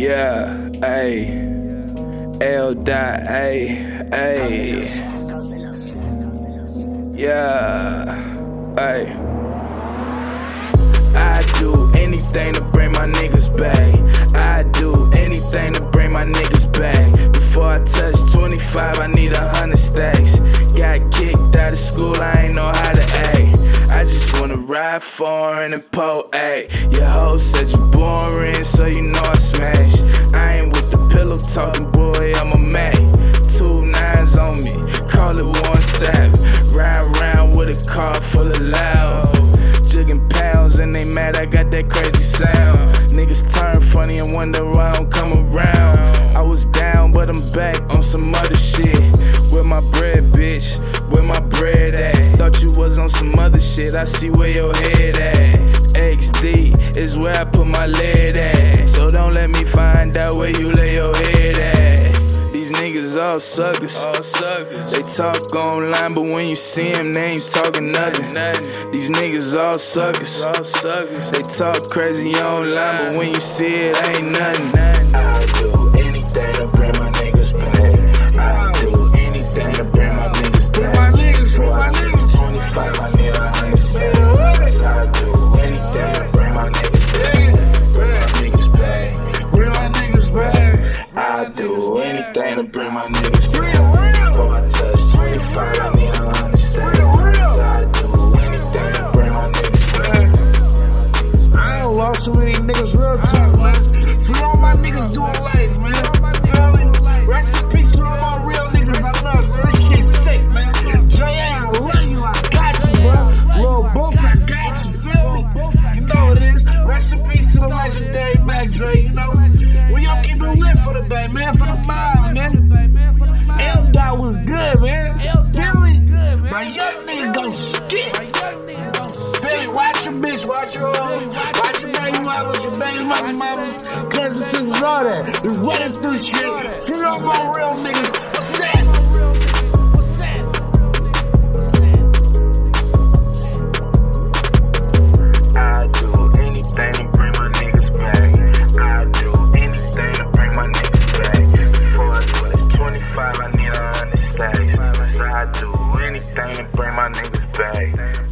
Yeah, A. L dot A. A. Yeah, A. I do anything to bring my niggas back. I do anything to bring my niggas back. Before I touch 25, I need a hundred stacks. Got kicked out of school, I ain't know how to act. I just wanna ride foreign and po A. Your hoe said you boring, so you know I me, call it one sap. Ride around with a car full of loud. Jigging pounds and they mad I got that crazy sound. Niggas turn funny and wonder why I don't come around. I was down, but I'm back on some other shit. Where my bread, bitch? Where my bread at? Thought you was on some other shit. I see where your head at. XD is where I put my lid at. So don't let me find out where you lay your niggas all suckers. All suckers. They talk online, but when you see them, they ain't talking nothing. These niggas all suckers. All suckers. They talk crazy online, but when you see it, ain't nothing. I'll do anything to bring bring my niggas. Before I touch 25, I need a hundred. Your bitch, watch your hoe, watch your baby mamas, your baby mama mamas, cousins, sisters, all that. We running through shit. Free all my real niggas. What's that? I do anything to bring my niggas back. I do anything to bring my niggas back. Before I touch 25, I need a hundred stacks. I do anything to bring my niggas back.